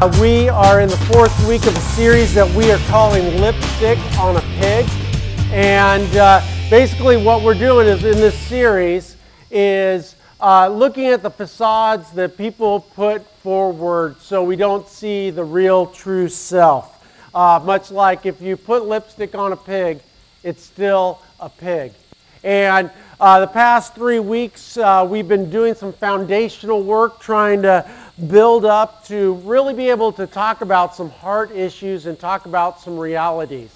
Uh, we are in the fourth week of a series that we are calling Lipstick on a Pig. And uh, basically, what we're doing is in this series is uh, looking at the facades that people put forward so we don't see the real true self. Uh, much like if you put lipstick on a pig, it's still a pig. And uh, the past three weeks, uh, we've been doing some foundational work trying to build up to really be able to talk about some heart issues and talk about some realities.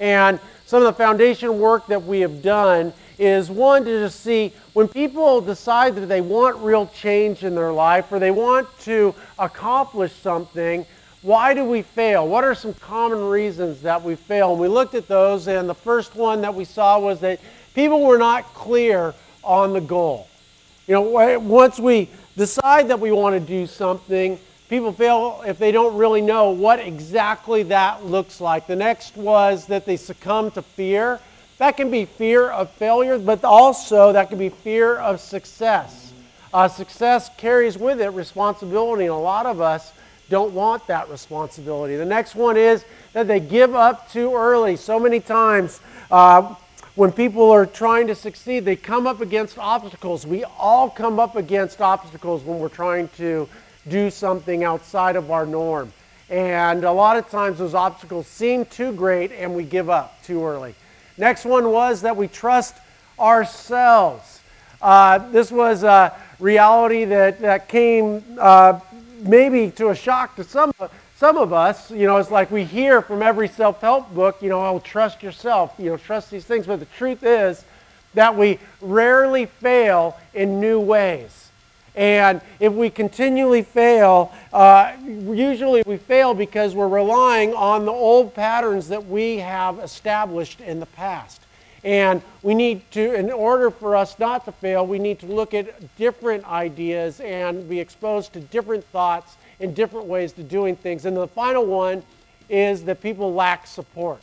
And some of the foundation work that we have done is one to just see when people decide that they want real change in their life or they want to accomplish something, why do we fail? What are some common reasons that we fail? And we looked at those, and the first one that we saw was that people were not clear on the goal. You know, once we decide that we want to do something, people fail if they don't really know what exactly that looks like. The next was that they succumb to fear. That can be fear of failure, but also that can be fear of success. Uh, success carries with it responsibility, and a lot of us don't want that responsibility. The next one is that they give up too early. So many times, uh, when people are trying to succeed, they come up against obstacles. We all come up against obstacles when we're trying to do something outside of our norm. And a lot of times those obstacles seem too great and we give up too early. Next one was that we trust ourselves. Uh, this was a reality that, that came uh, maybe to a shock to some, some of us. You know, it's like we hear from every self help book, you know, oh, trust yourself, you know, trust these things. But the truth is that we rarely fail in new ways. And if we continually fail, uh, usually we fail because we're relying on the old patterns that we have established in the past. And we need to, in order for us not to fail, we need to look at different ideas and be exposed to different thoughts and different ways to doing things. And the final one is that people lack support.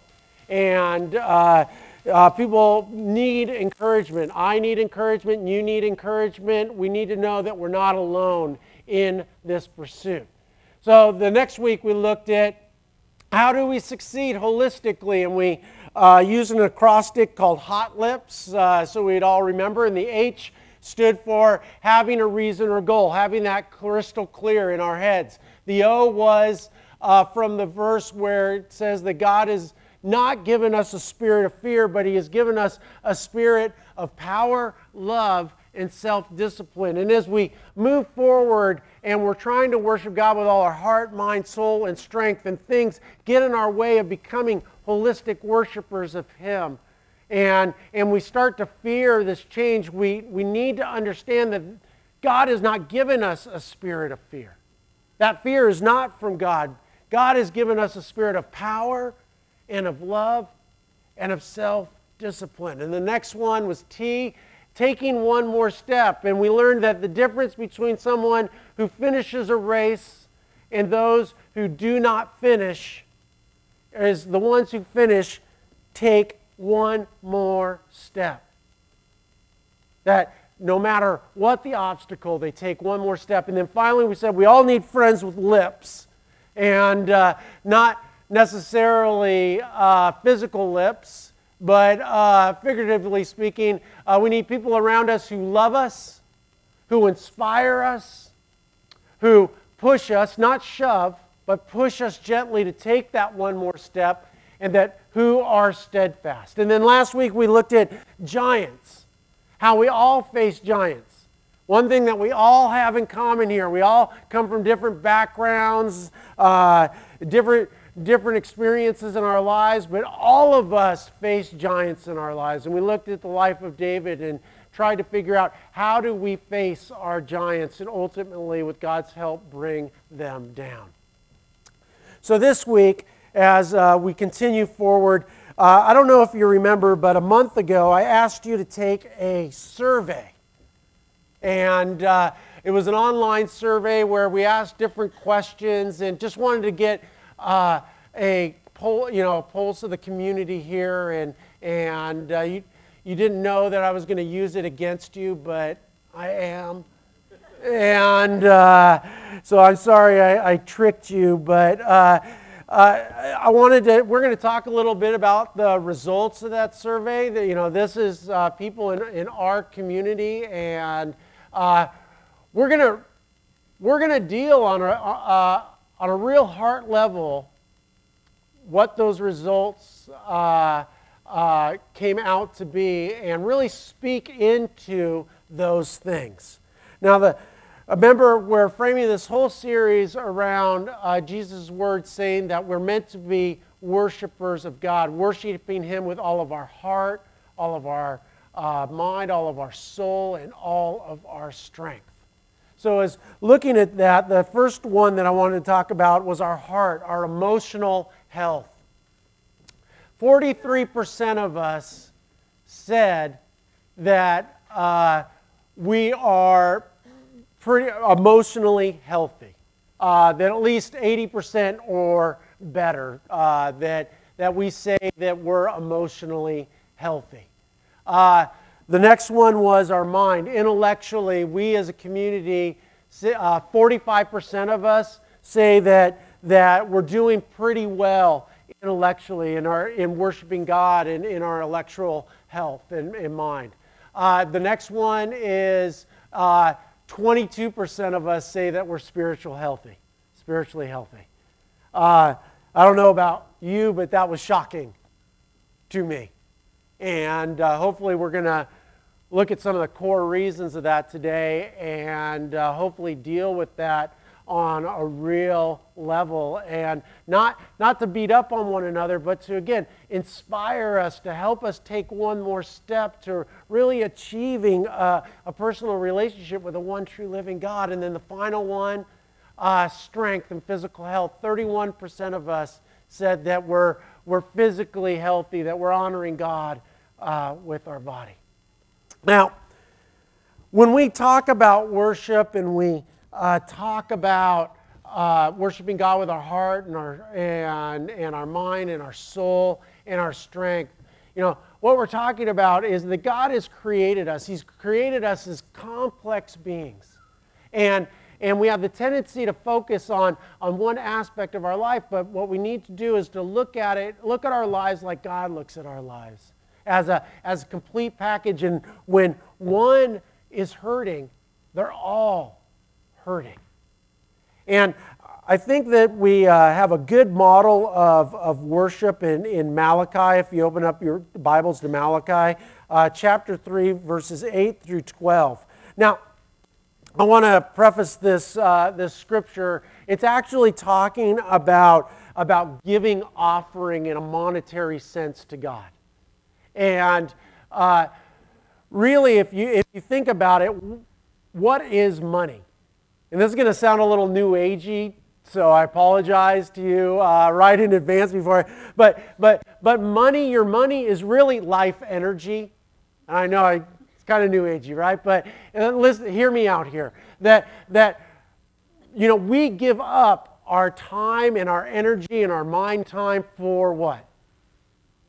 And uh, uh, people need encouragement. I need encouragement. You need encouragement. We need to know that we're not alone in this pursuit. So the next week we looked at how do we succeed holistically, and we uh, used an acrostic called HOT LIPS, uh, so we'd all remember. And the H stood for having a reason or goal, having that crystal clear in our heads. The O was uh, from the verse where it says that God is not given us a spirit of fear, but He has given us a spirit of power, love, and self discipline. And as we move forward and we're trying to worship God with all our heart, mind, soul, and strength, and things get in our way of becoming holistic worshipers of Him, and, and we start to fear this change, we, we need to understand that God has not given us a spirit of fear. That fear is not from God. God has given us a spirit of power, and of love and of self discipline. And the next one was T, taking one more step. And we learned that the difference between someone who finishes a race and those who do not finish is the ones who finish take one more step. That no matter what the obstacle, they take one more step. And then finally, we said we all need friends with lips and uh, not necessarily uh, physical lips, but uh, figuratively speaking, uh, we need people around us who love us, who inspire us, who push us, not shove, but push us gently to take that one more step, and that who are steadfast. And then last week we looked at giants, how we all face giants. One thing that we all have in common here, we all come from different backgrounds, uh, different different experiences in our lives, but all of us face giants in our lives. And we looked at the life of David and tried to figure out how do we face our giants and ultimately, with God's help, bring them down. So this week, as uh, we continue forward, uh, I don't know if you remember, but a month ago I asked you to take a survey. And uh, it was an online survey where we asked different questions and just wanted to get uh, a poll, you know, a pulse of the community here, and and uh, you, you didn't know that I was going to use it against you, but I am. And uh, so I'm sorry I, I tricked you, but uh, uh, I wanted to, we're going to talk a little bit about the results of that survey. That, you know, this is uh, people in, in our community, and uh, we're going to we're going to deal on a, uh, on a real heart level what those results uh, uh, came out to be and really speak into those things. Now, the, remember, we're framing this whole series around uh, Jesus' words saying that we're meant to be worshipers of God, worshiping Him with all of our heart, all of our uh, mind, all of our soul, and all of our strength. So, as looking at that, the first one that I wanted to talk about was our heart, our emotional health. 43% of us said that uh, we are pretty emotionally healthy, uh, that at least 80% or better, uh, that, that we say that we're emotionally healthy. Uh, the next one was our mind. Intellectually, we as a community, 45% uh, of us say that, that we're doing pretty well intellectually in, our, in worshiping God and in our intellectual health and, and mind. Uh, the next one is uh, 22% of us say that we're spiritual healthy, spiritually healthy. Uh, I don't know about you, but that was shocking to me. And uh, hopefully, we're going to look at some of the core reasons of that today and uh, hopefully deal with that on a real level and not, not to beat up on one another, but to again inspire us to help us take one more step to really achieving a, a personal relationship with the one true living God. And then the final one, uh, strength and physical health. 31% of us said that we're, we're physically healthy, that we're honoring God uh, with our body. Now, when we talk about worship and we uh, talk about uh, worshiping God with our heart and our, and, and our mind and our soul and our strength. You know, what we're talking about is that God has created us. He's created us as complex beings. And, and we have the tendency to focus on, on one aspect of our life, but what we need to do is to look at it, look at our lives like God looks at our lives as a, as a complete package. And when one is hurting, they're all hurting. And I think that we uh, have a good model of, of worship in, in Malachi. If you open up your Bibles to Malachi, uh, chapter 3, verses 8 through 12. Now, I want to preface this, uh, this scripture. It's actually talking about, about giving offering in a monetary sense to God. And uh, really, if you, if you think about it, what is money? And this is going to sound a little new agey, so I apologize to you uh, right in advance before. I, but but but money, your money is really life energy. I know I, it's kind of new agey, right? But uh, listen, hear me out here. That that you know we give up our time and our energy and our mind time for what?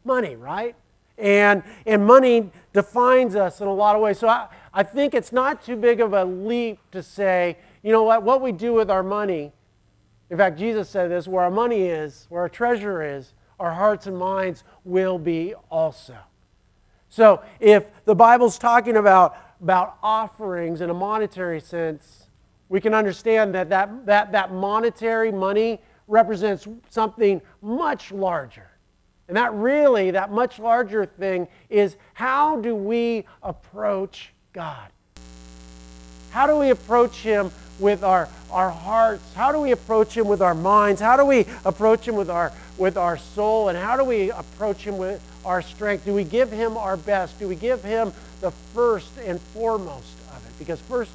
Money, right? And and money defines us in a lot of ways. So I, I think it's not too big of a leap to say you know what? What we do with our money, in fact, Jesus said this where our money is, where our treasure is, our hearts and minds will be also. So if the Bible's talking about, about offerings in a monetary sense, we can understand that that, that that monetary money represents something much larger. And that really, that much larger thing is how do we approach God? How do we approach Him with our, our hearts? How do we approach Him with our minds? How do we approach Him with our, with our soul? And how do we approach Him with our strength? Do we give Him our best? Do we give Him the first and foremost of it? Because, first,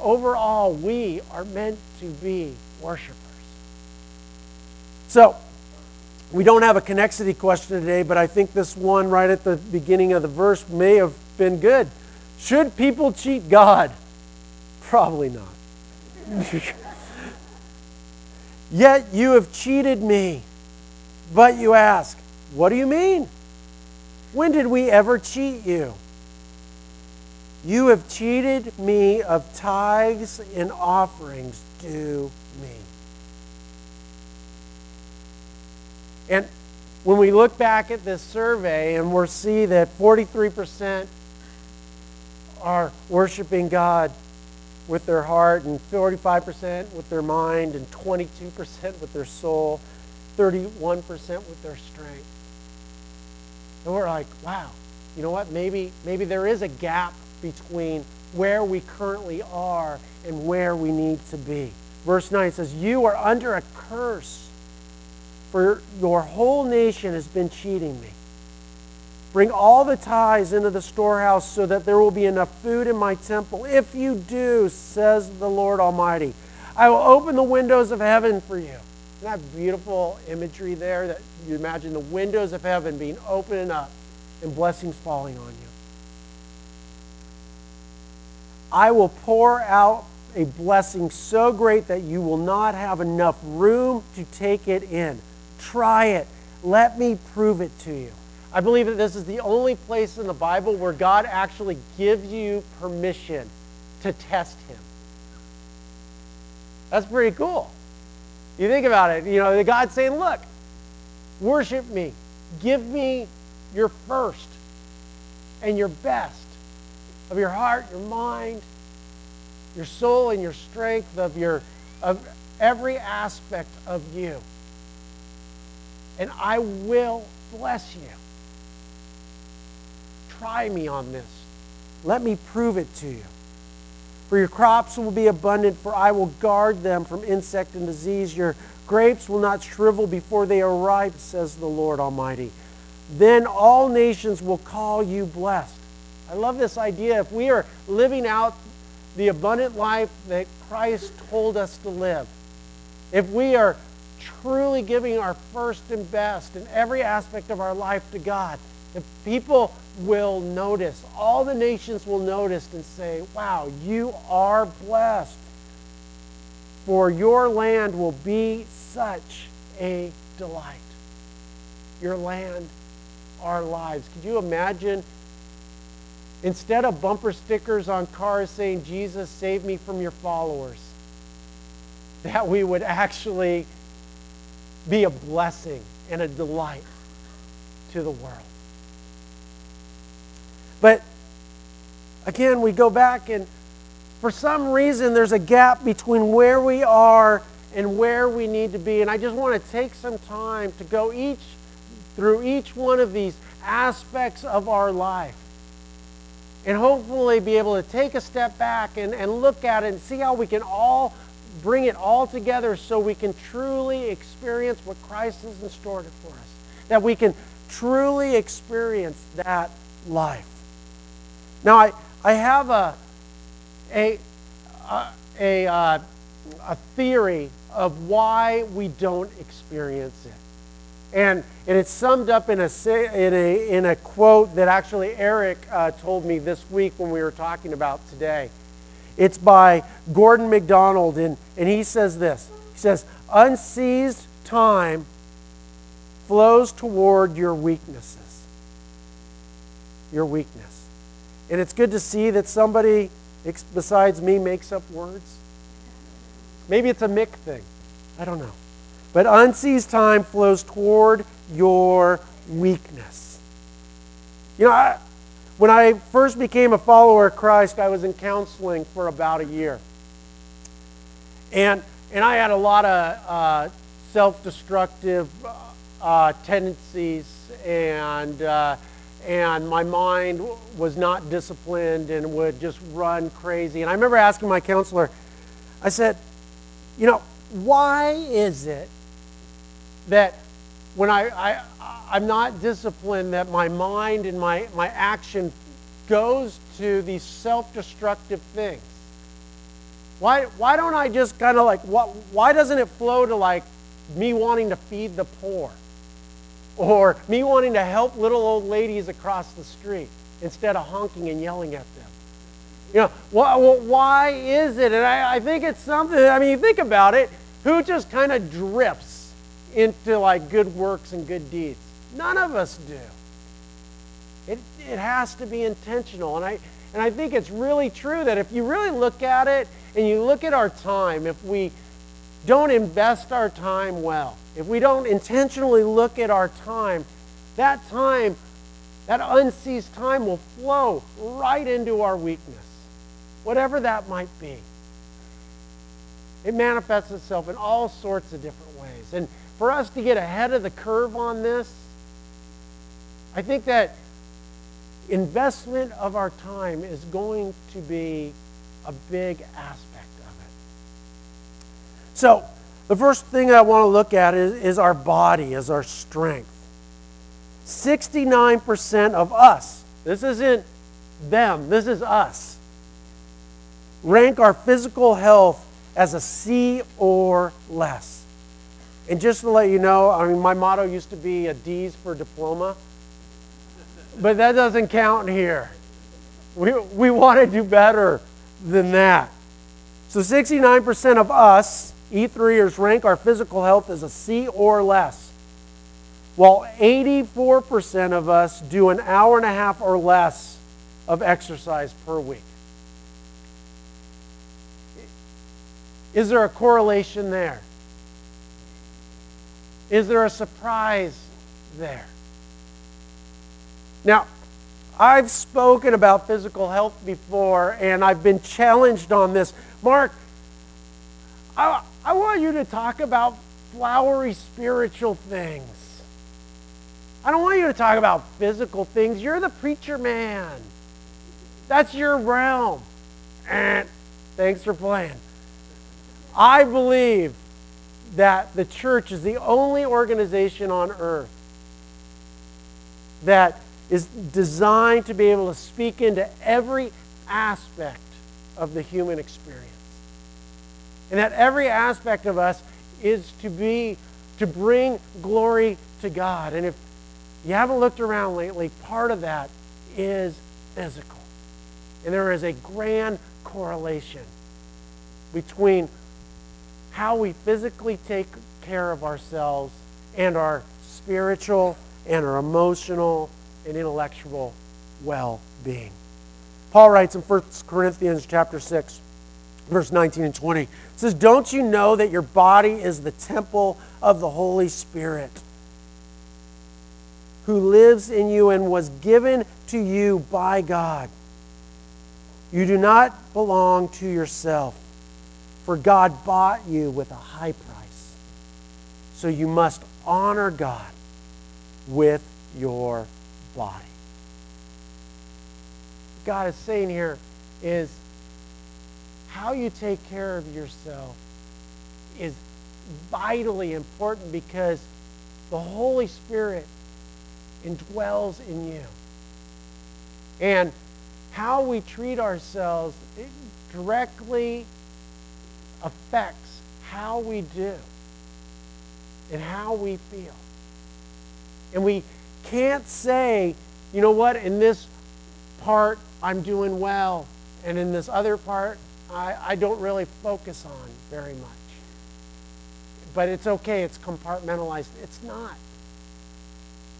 overall, we are meant to be worshipers. So, we don't have a connexity question today, but I think this one right at the beginning of the verse may have been good. Should people cheat God? Probably not. Yet you have cheated me. But you ask, What do you mean? When did we ever cheat you? You have cheated me of tithes and offerings due me. And when we look back at this survey and we see that 43% are worshiping God with their heart, and 45% with their mind, and 22% with their soul, 31% with their strength. And we're like, wow, you know what? Maybe, maybe there is a gap between where we currently are and where we need to be. Verse 9 says, You are under a curse, for your whole nation has been cheating me. Bring all the tithes into the storehouse so that there will be enough food in my temple. If you do, says the Lord Almighty, I will open the windows of heaven for you. Isn't that beautiful imagery there that you imagine the windows of heaven being opened up and blessings falling on you? I will pour out a blessing so great that you will not have enough room to take it in. Try it. Let me prove it to you. I believe that this is the only place in the Bible where God actually gives you permission to test Him. That's pretty cool. You think about it, you know, God's saying, look, worship me. Give me your first and your best of your heart, your mind, your soul, and your strength, of your of every aspect of you. And I will bless you. Try me on this. Let me prove it to you. For your crops will be abundant, for I will guard them from insect and disease. Your grapes will not shrivel before they are ripe, says the Lord Almighty. Then all nations will call you blessed. I love this idea. If we are living out the abundant life that Christ told us to live, if we are truly giving our first and best in every aspect of our life to God, if people will notice, all the nations will notice and say, wow, you are blessed. For your land will be such a delight. Your land, our lives. Could you imagine? Instead of bumper stickers on cars saying, Jesus, save me from your followers, that we would actually be a blessing and a delight to the world. But again, we go back and for some reason there's a gap between where we are and where we need to be. And I just want to take some time to go each through each one of these aspects of our life. And hopefully be able to take a step back and, and look at it and see how we can all bring it all together so we can truly experience what Christ has in store for us. That we can truly experience that life. Now, I, I have a, a, a, a, uh, a theory of why we don't experience it. And, and it's summed up in a, in a, in a quote that actually Eric uh, told me this week when we were talking about today. It's by Gordon MacDonald, and, and he says this He says, Unseized time flows toward your weaknesses. Your weakness. And it's good to see that somebody besides me makes up words. Maybe it's a Mick thing. I don't know. But unseized time flows toward your weakness. You know, I, when I first became a follower of Christ, I was in counseling for about a year. And, and I had a lot of uh, self destructive uh, tendencies and. Uh, and my mind was not disciplined and would just run crazy. And I remember asking my counselor, I said, you know, why is it that when I, I, I'm not disciplined, that my mind and my, my action goes to these self destructive things? Why, why don't I just kind of like, what, why doesn't it flow to like me wanting to feed the poor? Or me wanting to help little old ladies across the street instead of honking and yelling at them. You know, wh- why is it? And I, I think it's something, I mean, you think about it, who just kind of drifts into like good works and good deeds? None of us do. It, it has to be intentional. And I, And I think it's really true that if you really look at it and you look at our time, if we don't invest our time well, if we don't intentionally look at our time, that time, that unseized time will flow right into our weakness, whatever that might be. It manifests itself in all sorts of different ways. And for us to get ahead of the curve on this, I think that investment of our time is going to be a big aspect. So, the first thing I want to look at is, is our body, is our strength. 69% of us, this isn't them, this is us, rank our physical health as a C or less. And just to let you know, I mean, my motto used to be a D's for diploma, but that doesn't count here. We, we want to do better than that. So 69% of us E3ers rank our physical health as a C or less, while 84% of us do an hour and a half or less of exercise per week. Is there a correlation there? Is there a surprise there? Now, I've spoken about physical health before, and I've been challenged on this. Mark, I, I want you to talk about flowery spiritual things. I don't want you to talk about physical things. You're the preacher man. That's your realm. And thanks for playing. I believe that the church is the only organization on earth that is designed to be able to speak into every aspect of the human experience. And that every aspect of us is to be, to bring glory to God. And if you haven't looked around lately, part of that is physical. And there is a grand correlation between how we physically take care of ourselves and our spiritual and our emotional and intellectual well-being. Paul writes in 1 Corinthians chapter 6, verse 19 and 20. It says, Don't you know that your body is the temple of the Holy Spirit who lives in you and was given to you by God? You do not belong to yourself, for God bought you with a high price. So you must honor God with your body. What God is saying here is how you take care of yourself is vitally important because the Holy Spirit indwells in you. And how we treat ourselves directly affects how we do and how we feel. And we can't say, you know what, in this part I'm doing well, and in this other part I, I don't really focus on very much. But it's okay, it's compartmentalized. It's not.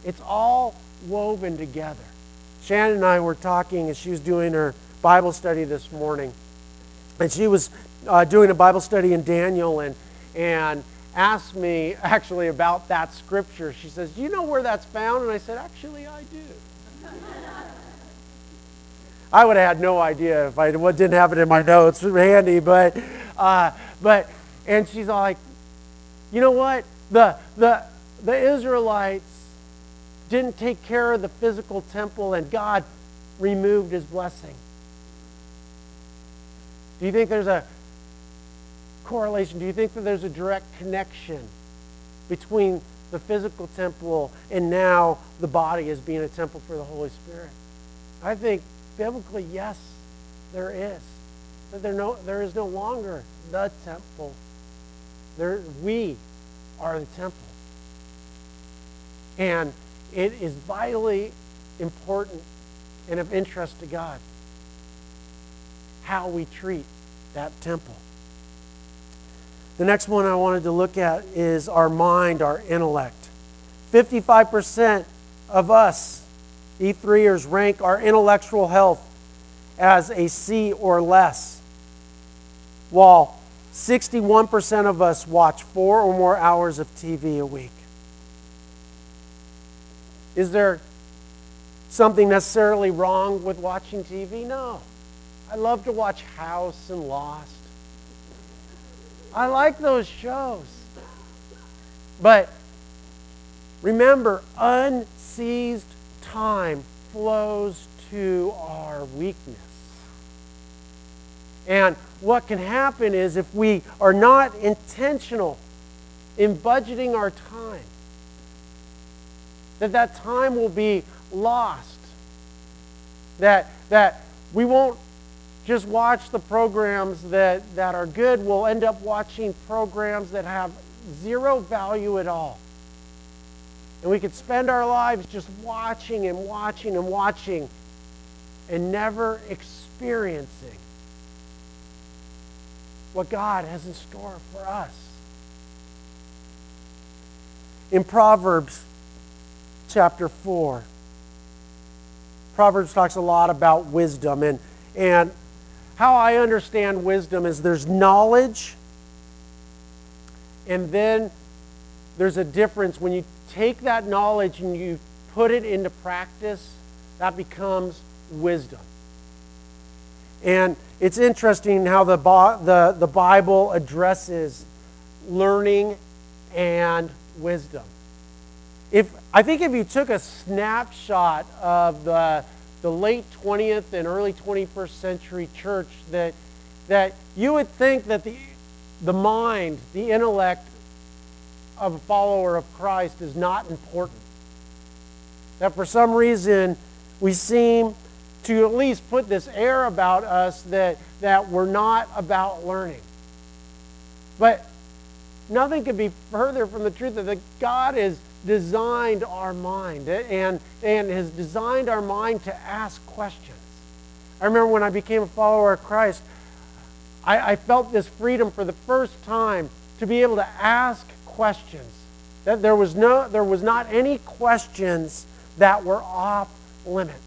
It's all woven together. Shannon and I were talking as she was doing her Bible study this morning. And she was uh, doing a Bible study in Daniel and, and asked me actually about that scripture. She says, Do you know where that's found? And I said, Actually, I do. I would have had no idea if I what didn't have it in my notes. Handy, but, uh, but, and she's all like, you know what? The, the, the Israelites didn't take care of the physical temple, and God removed his blessing. Do you think there's a correlation? Do you think that there's a direct connection between the physical temple and now the body as being a temple for the Holy Spirit? I think Biblically, yes, there is. But there, no, there is no longer the temple. There, we are the temple. And it is vitally important and of interest to God how we treat that temple. The next one I wanted to look at is our mind, our intellect. 55% of us E3ers rank our intellectual health as a C or less, while 61% of us watch four or more hours of TV a week. Is there something necessarily wrong with watching TV? No. I love to watch House and Lost. I like those shows. But remember, unseized time flows to our weakness. And what can happen is if we are not intentional in budgeting our time, that that time will be lost. That, that we won't just watch the programs that, that are good. We'll end up watching programs that have zero value at all. And we could spend our lives just watching and watching and watching and never experiencing what God has in store for us. In Proverbs chapter 4, Proverbs talks a lot about wisdom. And, and how I understand wisdom is there's knowledge, and then there's a difference when you take that knowledge and you put it into practice, that becomes wisdom. And it's interesting how the, the, the Bible addresses learning and wisdom. If, I think if you took a snapshot of the, the late 20th and early 21st century church, that, that you would think that the, the mind, the intellect of a follower of Christ is not important. That for some reason we seem to at least put this air about us that, that we're not about learning. But nothing could be further from the truth that God has designed our mind and, and has designed our mind to ask questions. I remember when I became a follower of Christ, I, I felt this freedom for the first time to be able to ask questions. That there was, no, there was not any questions that were off limits.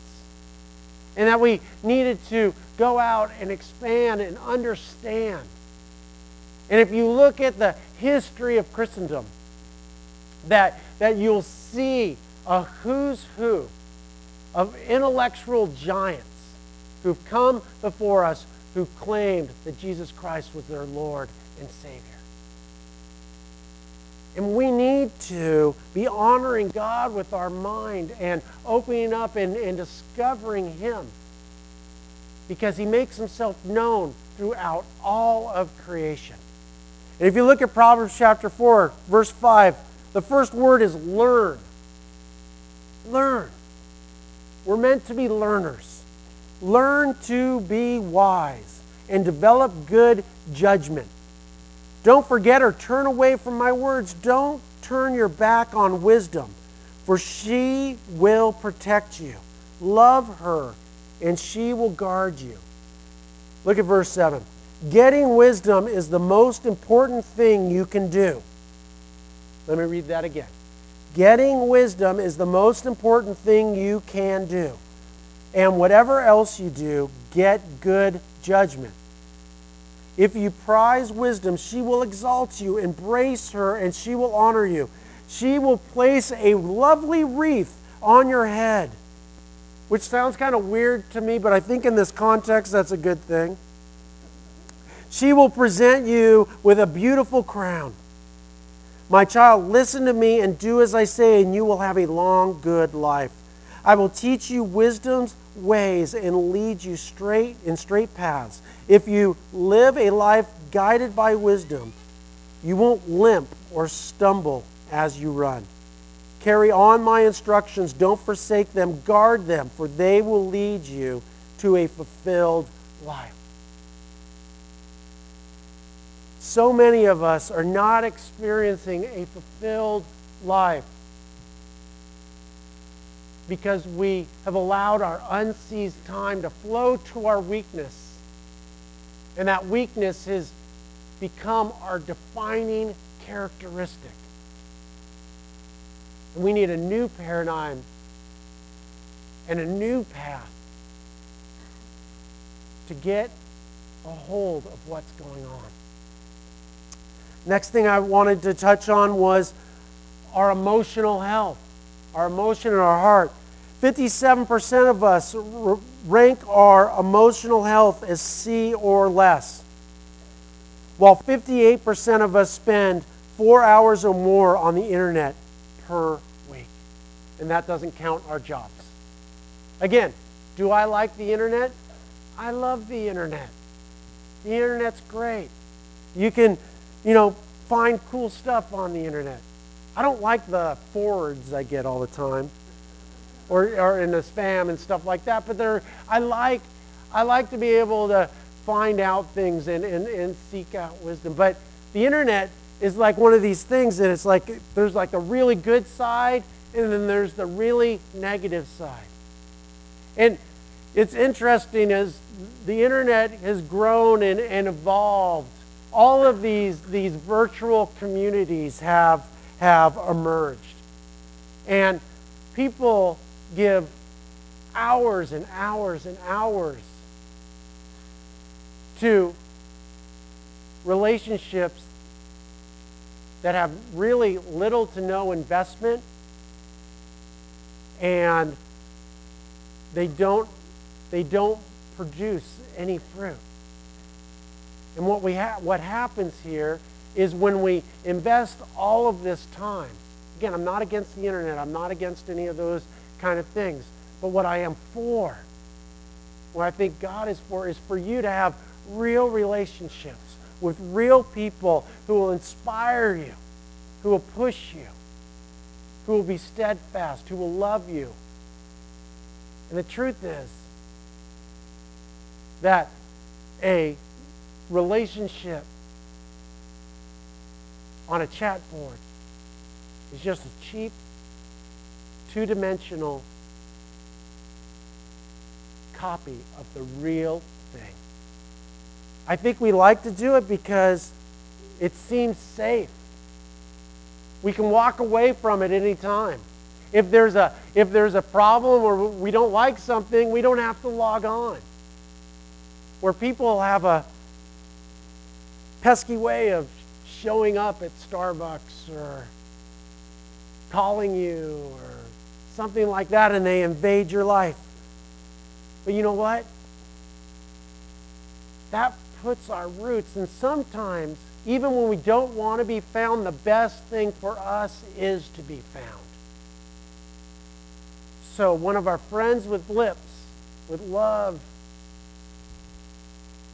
And that we needed to go out and expand and understand. And if you look at the history of Christendom, that, that you'll see a who's who of intellectual giants who've come before us who claimed that Jesus Christ was their Lord and Savior. And we need to be honoring God with our mind and opening up and, and discovering Him because He makes Himself known throughout all of creation. And if you look at Proverbs chapter 4, verse 5, the first word is learn. Learn. We're meant to be learners. Learn to be wise and develop good judgment. Don't forget or turn away from my words. Don't turn your back on wisdom, for she will protect you. Love her, and she will guard you. Look at verse 7. Getting wisdom is the most important thing you can do. Let me read that again. Getting wisdom is the most important thing you can do. And whatever else you do, get good judgment. If you prize wisdom, she will exalt you. Embrace her, and she will honor you. She will place a lovely wreath on your head, which sounds kind of weird to me, but I think in this context, that's a good thing. She will present you with a beautiful crown. My child, listen to me and do as I say, and you will have a long, good life. I will teach you wisdom's ways and lead you straight in straight paths. If you live a life guided by wisdom, you won't limp or stumble as you run. Carry on my instructions, don't forsake them, guard them, for they will lead you to a fulfilled life. So many of us are not experiencing a fulfilled life because we have allowed our unseized time to flow to our weakness. And that weakness has become our defining characteristic. And we need a new paradigm and a new path to get a hold of what's going on. Next thing I wanted to touch on was our emotional health, our emotion in our heart. 57% of us rank our emotional health as C or less, while 58% of us spend four hours or more on the internet per week. And that doesn't count our jobs. Again, do I like the internet? I love the internet. The internet's great. You can, you know, find cool stuff on the internet. I don't like the forwards I get all the time or, or in the spam and stuff like that, but they're, I like I like to be able to find out things and, and, and seek out wisdom. But the internet is like one of these things that it's like there's like a really good side and then there's the really negative side. And it's interesting as the internet has grown and, and evolved, all of these, these virtual communities have, have emerged. And people give hours and hours and hours to relationships that have really little to no investment and they don't they don't produce any fruit. And what we ha- what happens here is when we invest all of this time. Again, I'm not against the internet. I'm not against any of those kind of things. But what I am for, what I think God is for, is for you to have real relationships with real people who will inspire you, who will push you, who will be steadfast, who will love you. And the truth is that a relationship on a chat board is just a cheap two dimensional copy of the real thing. I think we like to do it because it seems safe. We can walk away from it any time. If there's a if there's a problem or we don't like something, we don't have to log on. Where people have a pesky way of showing up at Starbucks or calling you or something like that, and they invade your life. But you know what? That puts our roots, and sometimes, even when we don't want to be found, the best thing for us is to be found. So, one of our friends with lips, with love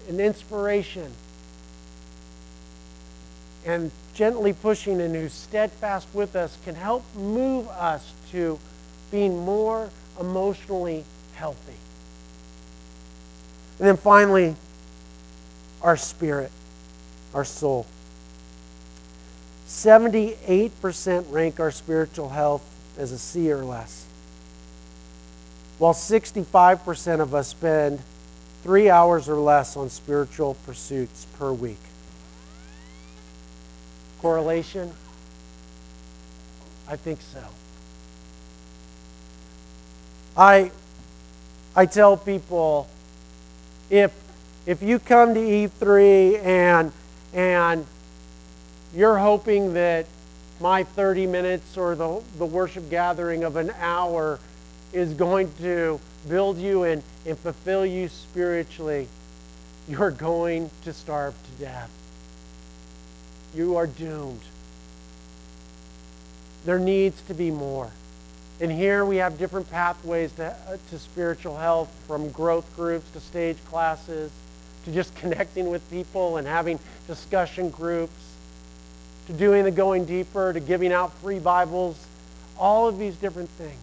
and inspiration, and gently pushing and who's steadfast with us can help move us to being more emotionally healthy. And then finally, our spirit, our soul. 78% rank our spiritual health as a C or less, while 65% of us spend three hours or less on spiritual pursuits per week. Correlation? I think so. I, I tell people if, if you come to E3 and, and you're hoping that my 30 minutes or the, the worship gathering of an hour is going to build you and, and fulfill you spiritually, you're going to starve to death. You are doomed. There needs to be more. And here we have different pathways to, uh, to spiritual health from growth groups to stage classes to just connecting with people and having discussion groups to doing the going deeper to giving out free Bibles, all of these different things.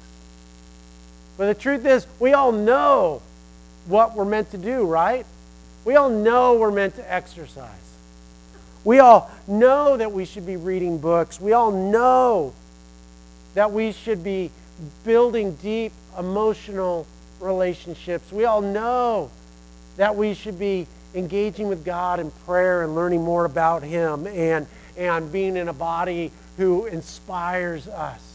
But the truth is, we all know what we're meant to do, right? We all know we're meant to exercise. We all know that we should be reading books. We all know that we should be building deep emotional relationships. We all know that we should be engaging with God in prayer and learning more about Him and, and being in a body who inspires us.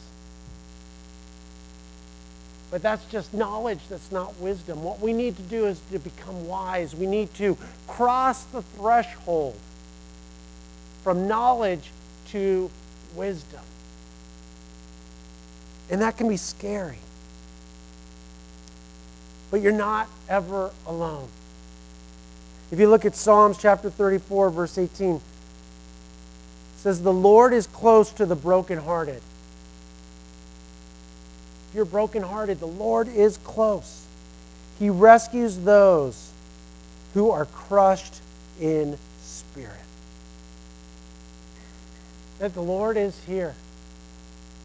But that's just knowledge, that's not wisdom. What we need to do is to become wise. We need to cross the threshold from knowledge to wisdom. And that can be scary. But you're not ever alone. If you look at Psalms chapter 34, verse 18, it says, The Lord is close to the brokenhearted. If you're brokenhearted, the Lord is close. He rescues those who are crushed in spirit. That the Lord is here.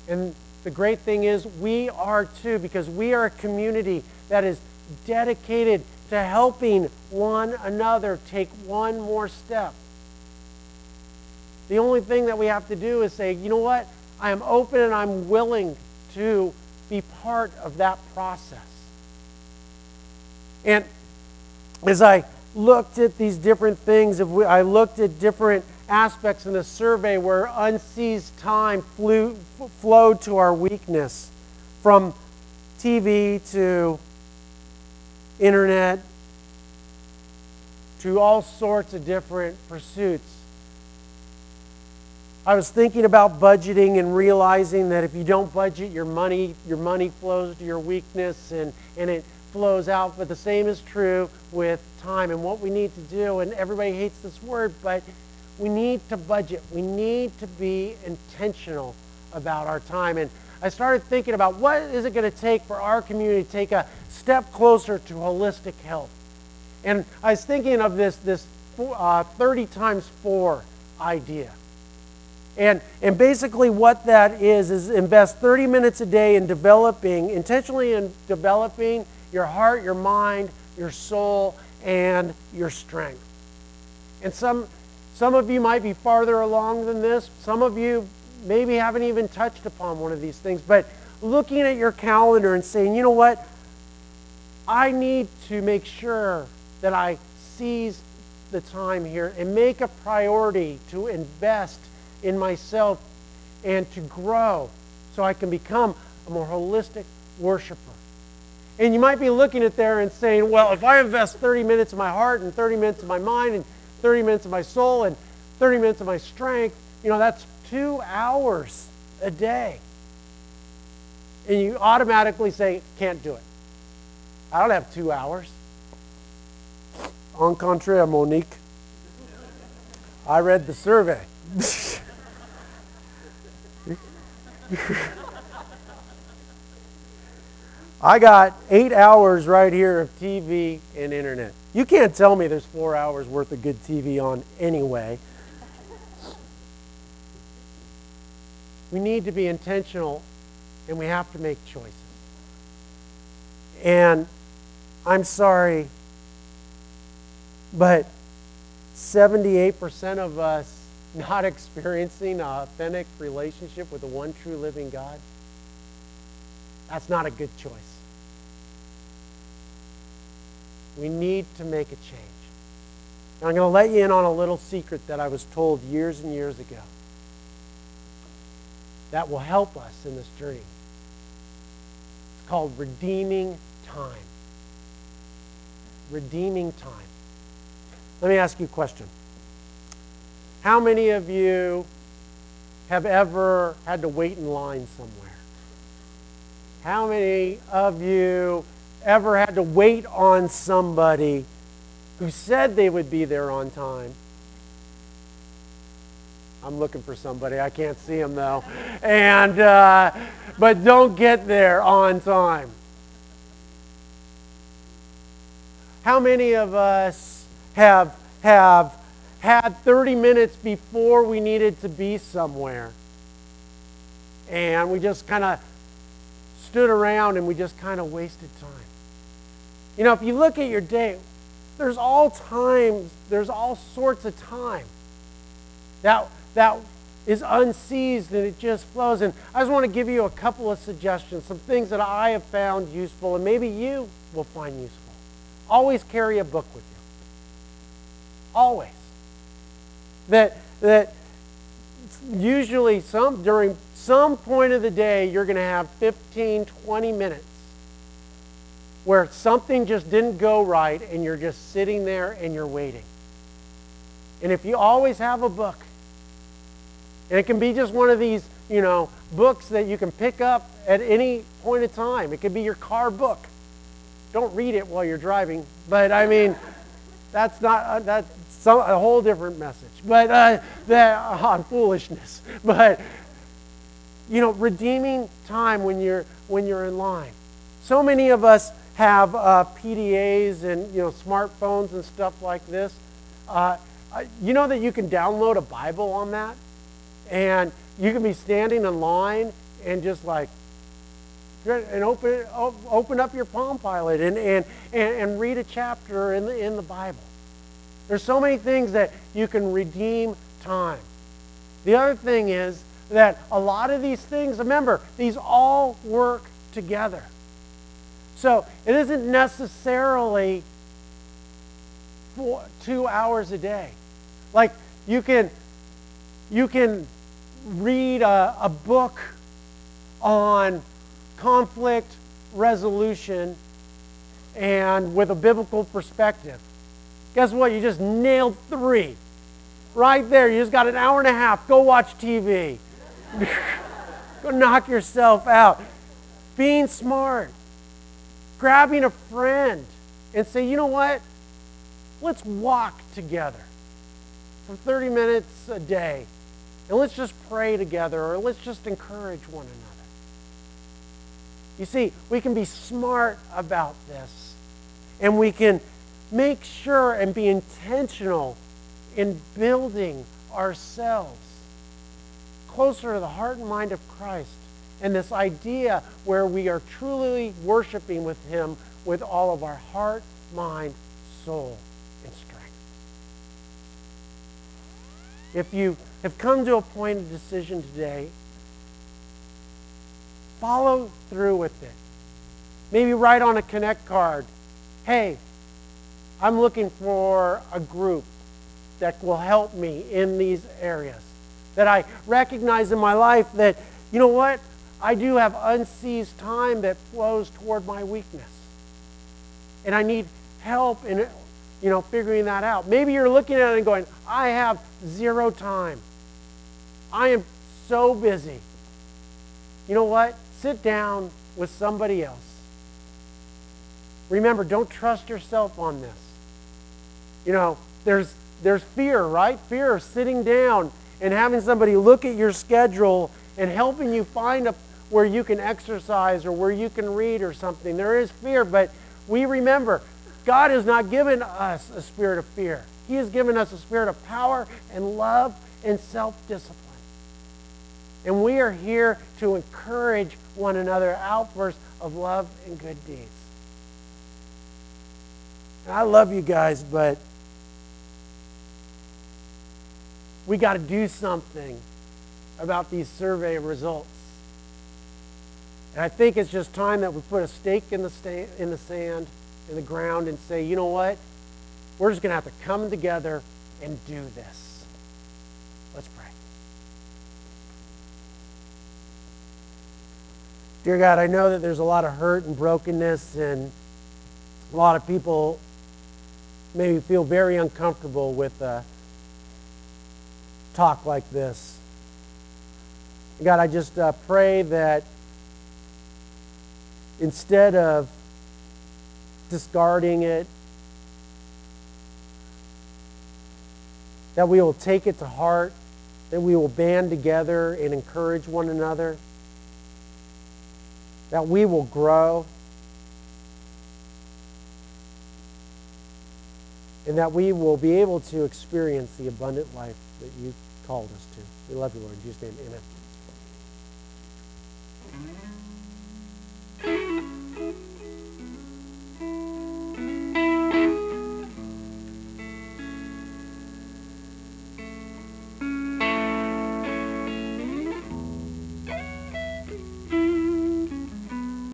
And the great thing is, we are too, because we are a community that is dedicated to helping one another take one more step. The only thing that we have to do is say, you know what? I am open and I'm willing to be part of that process. And as I looked at these different things, I looked at different aspects in the survey where unseized time flew, flowed to our weakness from TV to internet to all sorts of different pursuits. I was thinking about budgeting and realizing that if you don't budget your money, your money flows to your weakness and, and it flows out. But the same is true with time and what we need to do. And everybody hates this word, but we need to budget. We need to be intentional about our time. And I started thinking about what is it going to take for our community to take a step closer to holistic health. And I was thinking of this, this uh, 30 times 4 idea. And, and basically, what that is, is invest 30 minutes a day in developing, intentionally in developing your heart, your mind, your soul, and your strength. And some, some of you might be farther along than this. Some of you maybe haven't even touched upon one of these things. But looking at your calendar and saying, you know what? I need to make sure that I seize the time here and make a priority to invest in myself and to grow so I can become a more holistic worshiper. And you might be looking at there and saying, well, if I invest 30 minutes of my heart and 30 minutes of my mind and 30 minutes of my soul and 30 minutes of my strength, you know, that's two hours a day. And you automatically say, can't do it. I don't have two hours. En contraire, Monique. I read the survey. I got eight hours right here of TV and internet. You can't tell me there's four hours worth of good TV on anyway. We need to be intentional and we have to make choices. And I'm sorry, but 78% of us not experiencing an authentic relationship with the one true living God, that's not a good choice. We need to make a change. Now, I'm going to let you in on a little secret that I was told years and years ago that will help us in this journey. It's called redeeming time. Redeeming time. Let me ask you a question. How many of you have ever had to wait in line somewhere? How many of you ever had to wait on somebody who said they would be there on time? I'm looking for somebody. I can't see him though. And uh, but don't get there on time. How many of us have have had 30 minutes before we needed to be somewhere? And we just kind of stood around and we just kind of wasted time. You know, if you look at your day, there's all times, there's all sorts of time that that is unseized and it just flows. And I just want to give you a couple of suggestions, some things that I have found useful and maybe you will find useful. Always carry a book with you. Always. That that usually some during some point of the day you're going to have 15, 20 minutes where something just didn't go right and you're just sitting there and you're waiting. And if you always have a book, and it can be just one of these, you know, books that you can pick up at any point in time. It could be your car book. Don't read it while you're driving, but I mean, that's not uh, that's some, a whole different message. But uh, that uh, on foolishness. But you know, redeeming time when you're when you're in line. So many of us have uh, PDAs and you know smartphones and stuff like this. Uh, you know that you can download a Bible on that, and you can be standing in line and just like and open open up your Palm Pilot and, and, and, and read a chapter in the, in the Bible. There's so many things that you can redeem time. The other thing is that a lot of these things, remember, these all work together. So it isn't necessarily four, two hours a day. Like you can you can read a, a book on conflict resolution and with a biblical perspective. Guess what? You just nailed three. Right there. You just got an hour and a half. Go watch TV. Go knock yourself out. Being smart. Grabbing a friend and say, you know what? Let's walk together for 30 minutes a day. And let's just pray together or let's just encourage one another. You see, we can be smart about this and we can make sure and be intentional in building ourselves closer to the heart and mind of Christ and this idea where we are truly worshiping with Him with all of our heart, mind, soul, and strength. If you have come to a point of decision today, follow through with it. Maybe write on a Connect card, hey, I'm looking for a group that will help me in these areas. That I recognize in my life that, you know what? I do have unseized time that flows toward my weakness. And I need help in you know, figuring that out. Maybe you're looking at it and going, I have zero time. I am so busy. You know what? Sit down with somebody else. Remember, don't trust yourself on this. You know, there's there's fear, right? Fear of sitting down and having somebody look at your schedule and helping you find a, where you can exercise or where you can read or something. There is fear, but we remember God has not given us a spirit of fear. He has given us a spirit of power and love and self discipline. And we are here to encourage one another outbursts of love and good deeds. And I love you guys, but we got to do something about these survey results. And I think it's just time that we put a stake in the, sta- in the sand, in the ground, and say, you know what? We're just going to have to come together and do this. Let's pray. Dear God, I know that there's a lot of hurt and brokenness, and a lot of people maybe feel very uncomfortable with. Uh, talk like this. God, I just uh, pray that instead of discarding it, that we will take it to heart, that we will band together and encourage one another, that we will grow, and that we will be able to experience the abundant life that you called us to. We love you, Lord. In Jesus' name, amen.